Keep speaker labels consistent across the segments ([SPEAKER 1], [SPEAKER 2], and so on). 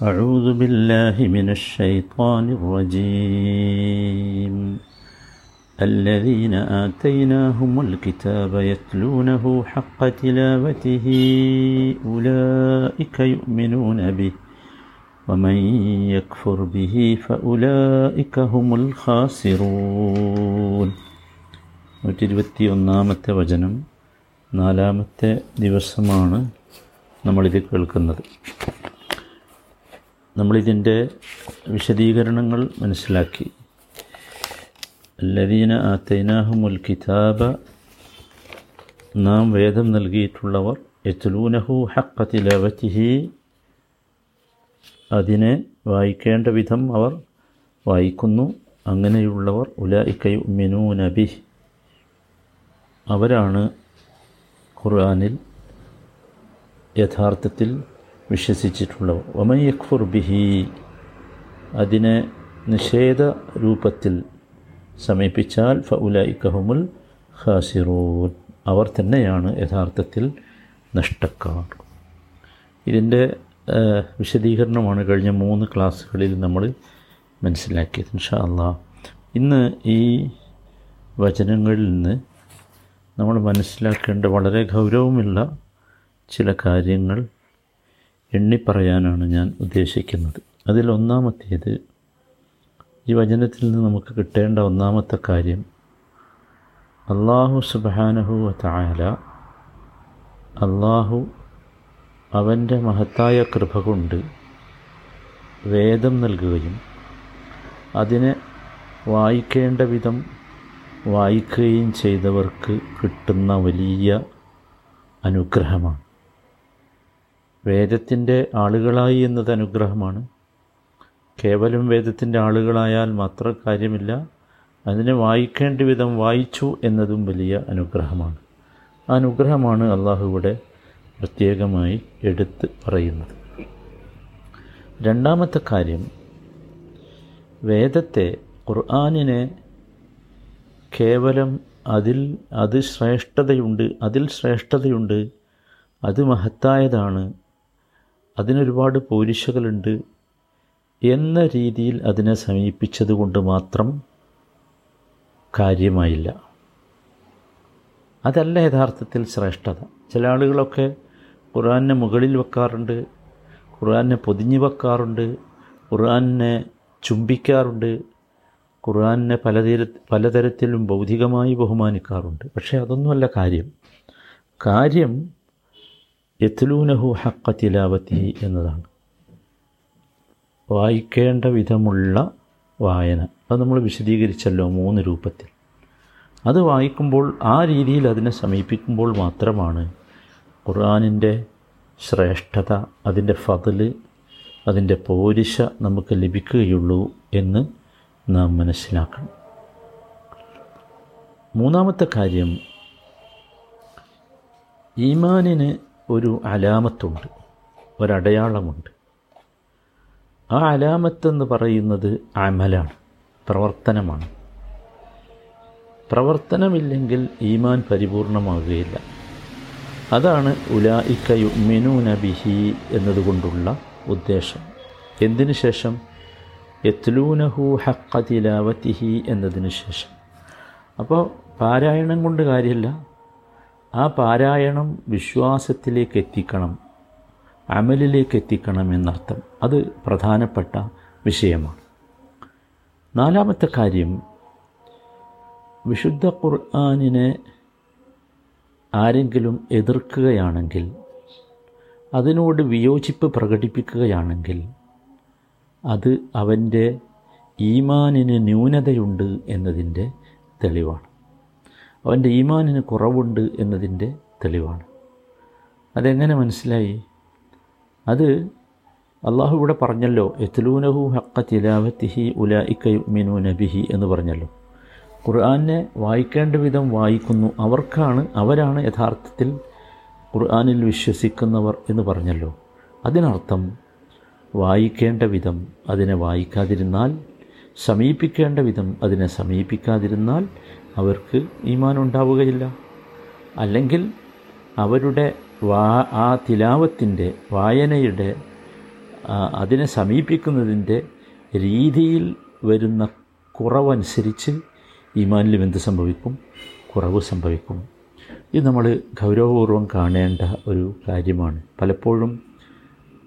[SPEAKER 1] أعوذ بالله من الشيطان الرجيم الذين آتيناهم الكتاب يتلونه حق تلاوته أولئك يؤمنون به ومن يكفر به فأولئك هم الخاسرون നൂറ്റി ഇരുപത്തി ഒന്നാമത്തെ വചനം നാലാമത്തെ ദിവസമാണ് നമ്മളിത് കേൾക്കുന്നത് നമ്മളിതിന്റെ വിശദീകരണങ്ങൾ മനസ്സിലാക്കി. അല്ലദീന ആത്തൈനാഹുമുൽ കിതാബ നാം വേദം നൽകിയിട്ടുള്ളവർ യത്ലൂനഹു ഹക്കത്തിലവറ്റിഹി അതിനെ വായിക്കേണ്ട വിധം അവർ വായിക്കുന്നു. അങ്ങനെയുള്ളവർ ഉലായിക്കയു മിനു നബി അവരാണ് ഖുർആാനിൽ യഥാർത്ഥത്തിൽ വിശ്വസിച്ചിട്ടുള്ളവർ ഒമൻ ബിഹി. അതിനെ നിഷേധ രൂപത്തിൽ സമീപിച്ചാൽ ഫഉലൈക്കഹുമുൽ ഖാസിറൂൻ. അവർ തന്നെയാണ് യഥാർത്ഥത്തിൽ നഷ്ടക്കാർ. ഇതിന്റെ വിശദീകരണമാണ് കഴിഞ്ഞ മൂന്ന് ക്ലാസ്സുകളിൽ നമ്മൾ മനസ്സിലാക്കിയത്. ഇൻഷാ അള്ളാ ഇന്ന് ഈ വചനങ്ങളിൽ നിന്ന് നമ്മൾ മനസ്സിലാക്കേണ്ട വളരെ ഗൗരവമുള്ള ചില കാര്യങ്ങൾ എണ്ണിപ്പറയാനാണ് ഞാൻ ഉദ്ദേശിക്കുന്നത്. അതിൽ അതിലൊന്നാമത്തേത് ഈ വചനത്തിൽ നിന്ന് നമുക്ക് കിട്ടേണ്ട ഒന്നാമത്തെ കാര്യം അള്ളാഹു സുബാനഹു തായാല അള്ളാഹു അവന്റെ മഹത്തായ കൃപ കൊണ്ട് വേദം നൽകുകയും അതിനെ വായിക്കേണ്ട വിധം വായിക്കുകയും ചെയ്തവർക്ക് കിട്ടുന്ന വലിയ അനുഗ്രഹമാണ്. വേദത്തിന്റെ ആളുകളായി എന്നത് അനുഗ്രഹമാണ്. കേവലം വേദത്തിന്റെ ആളുകളായാൽ മാത്രം കാര്യമില്ല അതിനെ വായിക്കേണ്ട വിധം വായിച്ചു എന്നതും വലിയ അനുഗ്രഹമാണ്. ആ അനുഗ്രഹമാണ് അള്ളാഹു ഇവിടെ പ്രത്യേകമായി എടുത്ത് പറയുന്നത്. രണ്ടാമത്തെ കാര്യം വേദത്തെ ഖുർആാനിനെ കേവലം അതിൽ അത് ശ്രേഷ്ഠതയുണ്ട് അതിൽ ശ്രേഷ്ഠതയുണ്ട് അത് മഹത്തായതാണ് അതിനൊരുപാട് പോരിശകളുണ്ട് എന്ന രീതിയിൽ അതിനെ സമീപിച്ചത് കൊണ്ട് മാത്രം കാര്യമായില്ല. അതല്ല യഥാർത്ഥത്തിൽ ശ്രേഷ്ഠത. ചില ആളുകളൊക്കെ ഖുറാനെ മുകളിൽ വെക്കാറുണ്ട് ഖുറാനെ പൊതിഞ്ഞു വെക്കാറുണ്ട് ഖുറാനെ ചുംബിക്കാറുണ്ട് ഖുറാനെ പലതര പലതരത്തിലും ബൗദ്ധികമായി ബഹുമാനിക്കാറുണ്ട്. പക്ഷേ അതൊന്നുമല്ല കാര്യം. കാര്യം യത്ലൂനഹു ഹക്ക തിലാവത്തി എന്നതാണ്. വായിക്കേണ്ട വിധമുള്ള വായന. അത് നമ്മൾ വിശദീകരിച്ചല്ലോ മൂന്ന് രൂപത്തിൽ. അത് വായിക്കുമ്പോൾ ആ രീതിയിൽ അതിനെ സമീപിക്കുമ്പോൾ മാത്രമാണ് ഖുർആാനിന്റെ ശ്രേഷ്ഠത അതിന്റെ ഫതിൽ അതിന്റെ പോരിശ നമുക്ക് ലഭിക്കുകയുള്ളൂ എന്ന് നാം മനസ്സിലാക്കണം. മൂന്നാമത്തെ കാര്യം ഈമാനിന് ഒരു അലാമത്തുണ്ട് ഒരടയാളമുണ്ട്. ആ അലാമത്തെന്ന് പറയുന്നത് അമലാണ് പ്രവർത്തനമാണ്. പ്രവർത്തനമില്ലെങ്കിൽ ഈമാൻ പരിപൂർണമാകുകയില്ല. അതാണ് ഉലായിക്ക യുമിനൂന നബിഹി എന്നതുകൊണ്ടുള്ള ഉദ്ദേശം. എന്തിനു ശേഷം? യത്ലൂനഹു ഹക്ക തിലാവത്തിഹി എന്നതിന് ശേഷം. അപ്പോൾ പാരായണം കൊണ്ട് കാര്യമില്ല. ആ പാരായണം വിശ്വാസത്തിലേക്ക് എത്തിക്കണം അമലിലേക്ക് എത്തിക്കണം എന്നർത്ഥം. അത് പ്രധാനപ്പെട്ട വിഷയമാണ്. നാലാമത്തെ കാര്യം വിശുദ്ധ ഖുർആാനിനെ ആരെങ്കിലും എതിർക്കുകയാണെങ്കിൽ അതിനോട് വിയോജിപ്പ് പ്രകടിപ്പിക്കുകയാണെങ്കിൽ അത് അവന്റെ ഈമാനിന് ന്യൂനതയുണ്ട് എന്നതിന്റെ തെളിവാണ്. അവന്റെ ഈമാനിന് കുറവുണ്ട് എന്നതിന്റെ തെളിവാണ്. അതെങ്ങനെ മനസ്സിലായി? അത് അള്ളാഹു ഇവിടെ പറഞ്ഞല്ലോ എത്ലൂനഹു ഹക്ക തിലാവത്തിഹി ഉലായിക്കയുമിനു നബിഹി എന്ന് പറഞ്ഞല്ലോ. ഖുർആാനെ വായിക്കേണ്ട വിധം വായിക്കുന്നു അവർക്കാണ് അവരാണ് യഥാർത്ഥത്തിൽ ഖുർആാനിൽ വിശ്വസിക്കുന്നവർ എന്ന് പറഞ്ഞല്ലോ. അതിനർത്ഥം വായിക്കേണ്ട വിധം അതിനെ വായിക്കാതിരുന്നാൽ സമീപിക്കേണ്ട വിധം അതിനെ സമീപിക്കാതിരുന്നാൽ അവർക്ക് ഈമാൻ ഉണ്ടാവുകയില്ല അല്ലെങ്കിൽ അവരുടെ വാ ആ തിലാവത്തിന്റെ വായനയുടെ അതിനെ സമീപിക്കുന്നതിന്റെ രീതിയിൽ വരുന്ന കുറവനുസരിച്ച് ഈമാനിലും എന്ത് സംഭവിക്കും? കുറവ് സംഭവിക്കും. ഇത് നമ്മൾ ഗൗരവപൂർവം കാണേണ്ട ഒരു കാര്യമാണ്. പലപ്പോഴും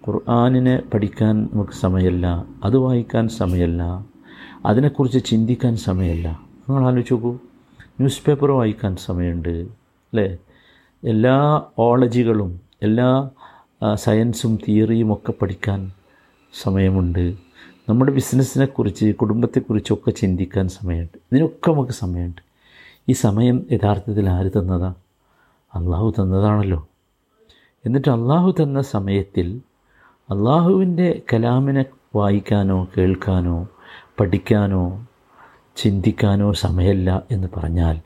[SPEAKER 1] ഖുർആാനിനെ പഠിക്കാൻ നമുക്ക് സമയമല്ല അത് വായിക്കാൻ സമയമല്ല അതിനെക്കുറിച്ച് ചിന്തിക്കാൻ സമയമല്ല. നിങ്ങൾ ആലോചിച്ച് നോക്കൂ. ന്യൂസ് പേപ്പർ വായിക്കാൻ സമയമുണ്ട് അല്ലേ? എല്ലാ ഓളജികളും എല്ലാ സയൻസും തിയറിയും ഒക്കെ പഠിക്കാൻ സമയമുണ്ട്. നമ്മുടെ ബിസിനസ്സിനെക്കുറിച്ച് കുടുംബത്തെക്കുറിച്ചൊക്കെ ചിന്തിക്കാൻ സമയമുണ്ട്. ഇതിനൊക്കെ നമുക്ക് സമയമുണ്ട്. ഈ സമയം യഥാർത്ഥത്തിൽ ആര് തന്നതാ? അള്ളാഹു തന്നതാണല്ലോ. എന്നിട്ട് അള്ളാഹു തന്ന സമയത്തിൽ അള്ളാഹുവിന്റെ കലാമിനെ വായിക്കാനോ കേൾക്കാനോ പഠിക്കാനോ ചിന്തിക്കാനോ സമയമില്ല എന്ന് പറഞ്ഞാൽ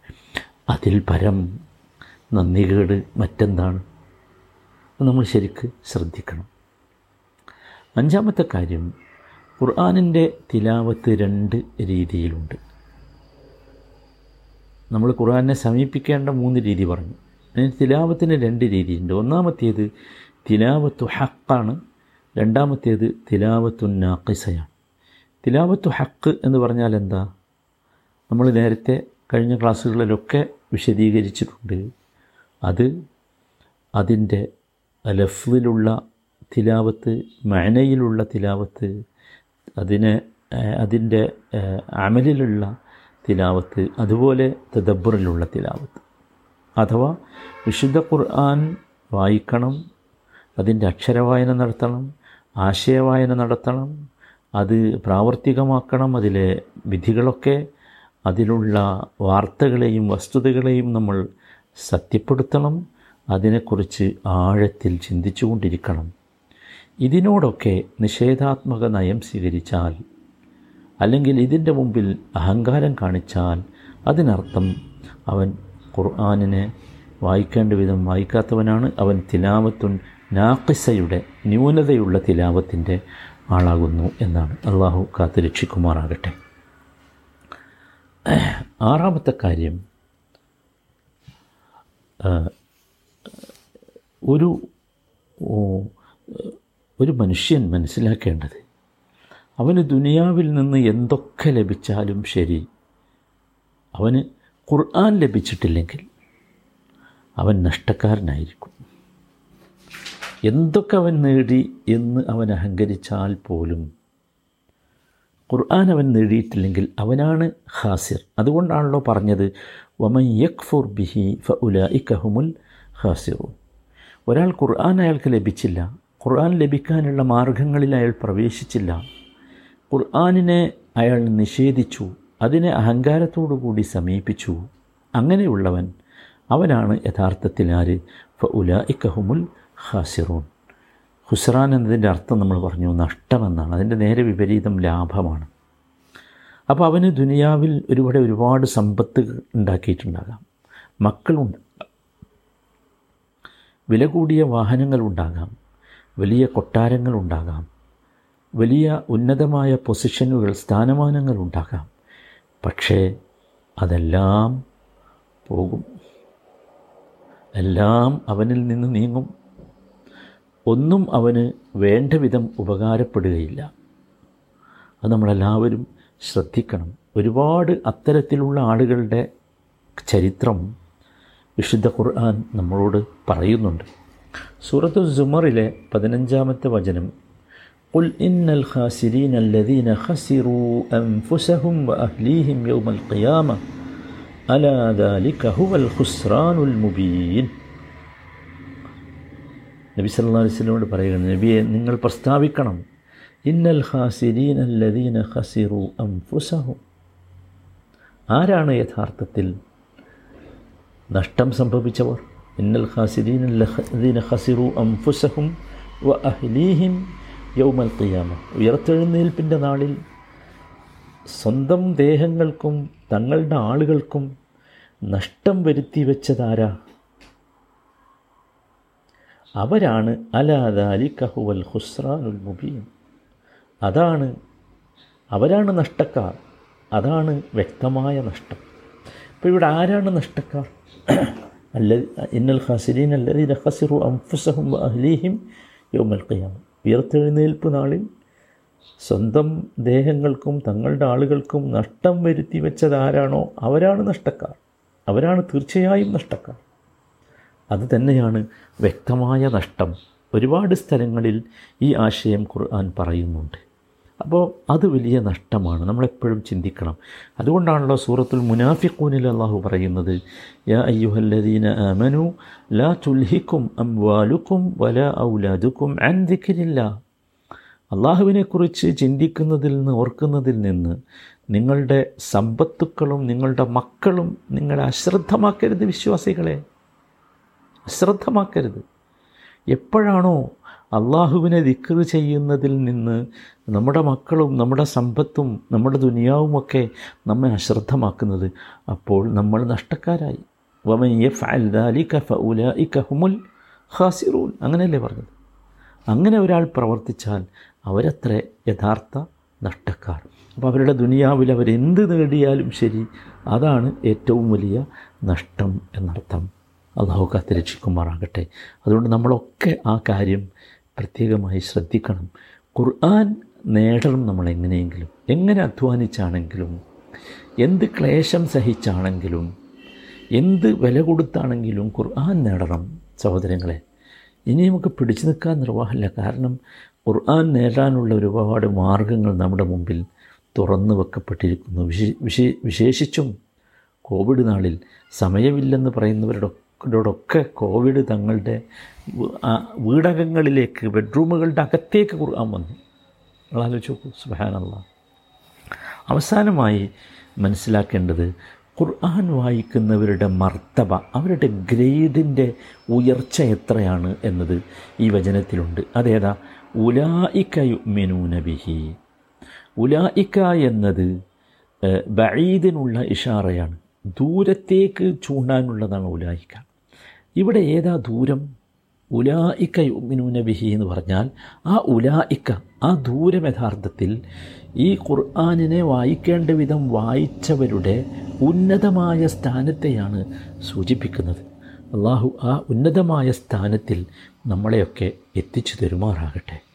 [SPEAKER 1] അതിൽ പരം നന്ദികേട് മറ്റെന്താണ്? നമ്മൾ ശരിക്ക് ശ്രദ്ധിക്കണം. അഞ്ചാമത്തെ കാര്യം ഖുർആാനിന്റെ തിലാവത്ത് രണ്ട് രീതിയിലുണ്ട്. നമ്മൾ ഖുർആാനെ സമീപിക്കേണ്ട മൂന്ന് രീതി പറഞ്ഞു. അതിന് തിലാവത്തിന് രണ്ട് രീതിയുണ്ട്. ഒന്നാമത്തേത് തിലാവത്തു ഹക്കാണ്. രണ്ടാമത്തേത് തിലാവത്തു നാക്കിസയാണ് തിലാവത്തു ഹക്ക് എന്ന് പറഞ്ഞാൽ എന്താ നമ്മൾ നേരത്തെ കഴിഞ്ഞ ക്ലാസ്സുകളിലൊക്കെ വിശദീകരിച്ചിട്ടുണ്ട്. അത് അതിന്റെ ലഫ്ലിലുള്ള തിലാവത്ത് മഴനയിലുള്ള തിലാവത്ത് അതിനെ അതിന്റെ അമലിലുള്ള തിലാവത്ത് അതുപോലെ തദബ്ബറിലുള്ള തിലാവത്ത്. അഥവാ വിശുദ്ധ ഖുർആൻ വായിക്കണം അതിന്റെ അക്ഷരവായന നടത്തണം ആശയവായന നടത്തണം അത് പ്രാവർത്തികമാക്കണം അതിലെ വിധികളൊക്കെ അതിലുള്ള വാർത്തകളെയും വസ്തുതകളെയും നമ്മൾ സത്യപ്പെടുത്തണം അതിനെക്കുറിച്ച് ആഴത്തിൽ ചിന്തിച്ചു കൊണ്ടിരിക്കണം ഇതിനോടൊക്കെ നിഷേധാത്മക നയം സ്വീകരിച്ചാൽ അല്ലെങ്കിൽ ഇതിന്റെ മുമ്പിൽ അഹങ്കാരം കാണിച്ചാൽ അതിനർത്ഥം അവൻ ഖുർആാനിനെ വായിക്കേണ്ട വിധം വായിക്കാത്തവനാണ്. അവൻ തിലാവത്തുൻ നാക്കിസയുടെ ന്യൂനതയുള്ള തിലാവത്തിന്റെ ആളാകുന്നു എന്നാണ്. അള്ളാഹു കാത്ത് രക്ഷിക്കുമാറാകട്ടെ ആറാമത്തെ കാര്യം ഒരു ഒരു മനുഷ്യൻ മനസ്സിലാക്കേണ്ടത് അവന് ദുനിയാവിൽ നിന്ന് എന്തൊക്കെ ലഭിച്ചാലും ശരി അവന് ഖുർആൻ ലഭിച്ചിട്ടില്ലെങ്കിൽ അവൻ നഷ്ടക്കാരനായിരിക്കും. എന്തൊക്കെ അവൻ നേടി എന്ന് അവൻ അഹങ്കരിച്ചാൽ പോലും ഖുർആൻ അവൻ നേടിയിട്ടില്ലെങ്കിൽ അവനാണ് ഹാസിർ അതുകൊണ്ടാണല്ലോ പറഞ്ഞത് വമൻ യക്ഫുർ ബിഹി ഫ ഉല ഇക്കഹുമുൽ ഹാസിറു ഒരാൾ ഖുർആൻ അയാൾക്ക് ലഭിച്ചില്ല. ഖുർആൻ ലഭിക്കാനുള്ള മാർഗങ്ങളിൽ അയാൾ പ്രവേശിച്ചില്ല. ഖുർആാനിനെ അയാൾ നിഷേധിച്ചു. അതിനെ അഹങ്കാരത്തോടുകൂടി സമീപിച്ചു. അങ്ങനെയുള്ളവൻ അവനാണ് യഥാർത്ഥത്തിൽ ആര്? ഫ ഉലഇക്കഹുമുൽ ഹാസിറൂൻ ഹുസ്രാൻ എന്നതിന്റെ അർത്ഥം നമ്മൾ പറഞ്ഞു നഷ്ടമെന്നാണ്. അതിന്റെ നേരെ വിപരീതം ലാഭമാണ്. അപ്പോൾ അവന് ദുനിയാവിൽ ഒരുപാട് ഒരുപാട് സമ്പത്ത് ഉണ്ടാക്കിയിട്ടുണ്ടാകാം. മക്കളുണ്ട്. വില കൂടിയ വാഹനങ്ങളുണ്ടാകാം. വലിയ കൊട്ടാരങ്ങളുണ്ടാകാം. വലിയ ഉന്നതമായ പൊസിഷനുകൾ സ്ഥാനമാനങ്ങളുണ്ടാകാം. പക്ഷേ അതെല്ലാം പോകും. എല്ലാം അവനിൽ നിന്ന് നീങ്ങും. ഒന്നും അവന് വേണ്ട വിധം ഉപകാരപ്പെടുകയില്ല അത് നമ്മളെല്ലാവരും ശ്രദ്ധിക്കണം ഒരുപാട് അത്തരത്തിലുള്ള ആളുകളുടെ ചരിത്രം വിശുദ്ധ ഖുർആൻ നമ്മളോട് പറയുന്നുണ്ട് സൂറത്തു സുമറിലെ പതിനഞ്ചാമത്തെ വചനം قل إن الخاسرين الذين خسروا أنفسهم وأهليهم يوم القيامة ألا ذلك هو الخسران المبين നബി സല്ലാ അലൈഹി സ്വലമോട് പറയുകയാണ് നബിയെ നിങ്ങൾ പ്രസ്താവിക്കണം. ഇന്നൽ ഹാസിരീൻ അല്ലദീന ഖസിറു അംഫുസഹും ആരാണ് യഥാർത്ഥത്തിൽ നഷ്ടം സംഭവിച്ചവർ? ഇന്നൽ ഹാസിരീൻ അല്ലദീന ഖസിറു അംഫുസഹും വ അഹ്ലീഹിം യൗമൽ ഖിയാമ. ഉയർത്തെഴുന്നേൽപ്പിന്റെ നാളിൽ സ്വന്തം ദേഹങ്ങൾക്കും തങ്ങളുടെ ആളുകൾക്കും നഷ്ടം വരുത്തി വെച്ചതാരാ? അവരാണ് അലാദാലി കഹുവൽ ഹുസ്രാനുൽ മുബീൻ. അതാണ് അവരാണ് നഷ്ടക്കാർ. അതാണ് വ്യക്തമായ നഷ്ടം. അപ്പോൾ ഇവിടെ ആരാണ് നഷ്ടക്കാർ? അല്ല ഇന്നൽ ഹസിരീൻ അല്ലതി ഹസിറു അംഫുസഹും അഹ്ലീഹിം യോമൽ ഖിയാമ. ഉയർത്തെഴുന്നേൽപ്പ് നാളിൽ സ്വന്തം ദേഹങ്ങൾക്കും തങ്ങളുടെ ആളുകൾക്കും നഷ്ടം വരുത്തി വെച്ചത് ആരാണോ? അവരാണ് നഷ്ടക്കാർ. അവരാണ് തീർച്ചയായും നഷ്ടക്കാർ. അത് തന്നെയാണ് വ്യക്തമായ നഷ്ടം. ഒരുപാട് സ്ഥലങ്ങളിൽ ഈ ആശയം ഖുർആൻ പറയുന്നുണ്ട്. അപ്പോൾ അത് വലിയ നഷ്ടമാണ്. നമ്മളെപ്പോഴും ചിന്തിക്കണം. അതുകൊണ്ടാണല്ലോ സൂറത്തുൽ മുനാഫിഖൂനിൽ അള്ളാഹു പറയുന്നത് യാ അയ്യുഹല്ലദീന ലാ തുൽഹിക്കും അംവാലുക്കും വല ഔലാദുക്കും അൻ അള്ളാഹുവിനെക്കുറിച്ച് ചിന്തിക്കുന്നതിൽ നിന്ന് ഓർക്കുന്നതിൽ നിന്ന് നിങ്ങളുടെ സമ്പത്തുക്കളും നിങ്ങളുടെ മക്കളും നിങ്ങളെ അശ്രദ്ധമാക്കരുത് വിശ്വാസികളെ. അശ്രദ്ധമാക്കരുത്. എപ്പോഴാണോ അള്ളാഹുവിനെ ദിക്കർ ചെയ്യുന്നതിൽ നിന്ന് നമ്മുടെ മക്കളും നമ്മുടെ സമ്പത്തും നമ്മുടെ ദുനിയാവുമൊക്കെ നമ്മെ അശ്രദ്ധമാക്കുന്നത് അപ്പോൾ നമ്മൾ നഷ്ടക്കാരായി. ഹുമുൽ ഖാസിറൂൻ. അങ്ങനെയല്ലേ പറഞ്ഞത്? അങ്ങനെ ഒരാൾ പ്രവർത്തിച്ചാൽ അവരത്ര യഥാർത്ഥ നഷ്ടക്കാർ. അപ്പോൾ അവരുടെ ദുനിയാവിൽ അവരെന്ത് നേടിയാലും ശരി അതാണ് ഏറ്റവും വലിയ നഷ്ടം എന്നർത്ഥം. അള്ളാഹു കാത്തിരക്ഷിക്കുമാറാകട്ടെ. അതുകൊണ്ട് നമ്മളൊക്കെ ആ കാര്യം പ്രത്യേകമായി ശ്രദ്ധിക്കണം. ഖുർആൻ നേടണം നമ്മൾ എങ്ങനെയെങ്കിലും എങ്ങനെ അധ്വാനിച്ചാണെങ്കിലും എന്ത് ക്ലേശം സഹിച്ചാണെങ്കിലും എന്ത് വില കൊടുത്താണെങ്കിലും ഖുർആൻ നേടണം സഹോദരങ്ങളെ. ഇനി നമുക്ക് പിടിച്ചു നിൽക്കാൻ നിർവാഹമില്ല. കാരണം ഖുർആൻ നേടാനുള്ള ഒരുപാട് മാർഗങ്ങൾ നമ്മുടെ മുമ്പിൽ തുറന്നു വെക്കപ്പെട്ടിരിക്കുന്നു. വിശേ വിശേ വിശേഷിച്ചും കോവിഡ് നാളിൽ സമയമില്ലെന്ന് പറയുന്നവരോടൊക്കെ കോവിഡ് തങ്ങളുടെ വീടകങ്ങളിലേക്ക് ബെഡ്റൂമുകളുടെ അകത്തേക്ക് ഖുർആൻ വന്നു. ആലോചിച്ച് നോക്കൂ സുബാനല്ല അവസാനമായി മനസ്സിലാക്കേണ്ടത് ഖുർആൻ വായിക്കുന്നവരുടെ മർത്തബ അവരുടെ ഗ്രേഡിന്റെ ഉയർച്ച എത്രയാണ് എന്നത് ഈ വചനത്തിലുണ്ട്. അതേതാ? ഉലായിക്ക യുമിനൂന ബിഹി. ഉലായിക്ക എന്നത് ബഈദിനുള്ള ഇഷാറയാണ്. ദൂരത്തേക്ക് ചൂണ്ടാനുള്ളതാണ് ഉലായിക്ക ഇവിടെ ഏതാ ദൂരം? ഉലായിക്ക യുമിനൂന ബിഹി എന്ന് പറഞ്ഞാൽ ആ ഉലായിക്ക ആ ദൂരം യഥാർത്ഥത്തിൽ ഈ ഖുർആാനിനെ വായിക്കേണ്ട വിധം വായിച്ചവരുടെ ഉന്നതമായ സ്ഥാനത്തെയാണ് സൂചിപ്പിക്കുന്നത്. അള്ളാഹു ആ ഉന്നതമായ സ്ഥാനത്തിൽ നമ്മളെയൊക്കെ എത്തിച്ചു തരുമാറാകട്ടെ.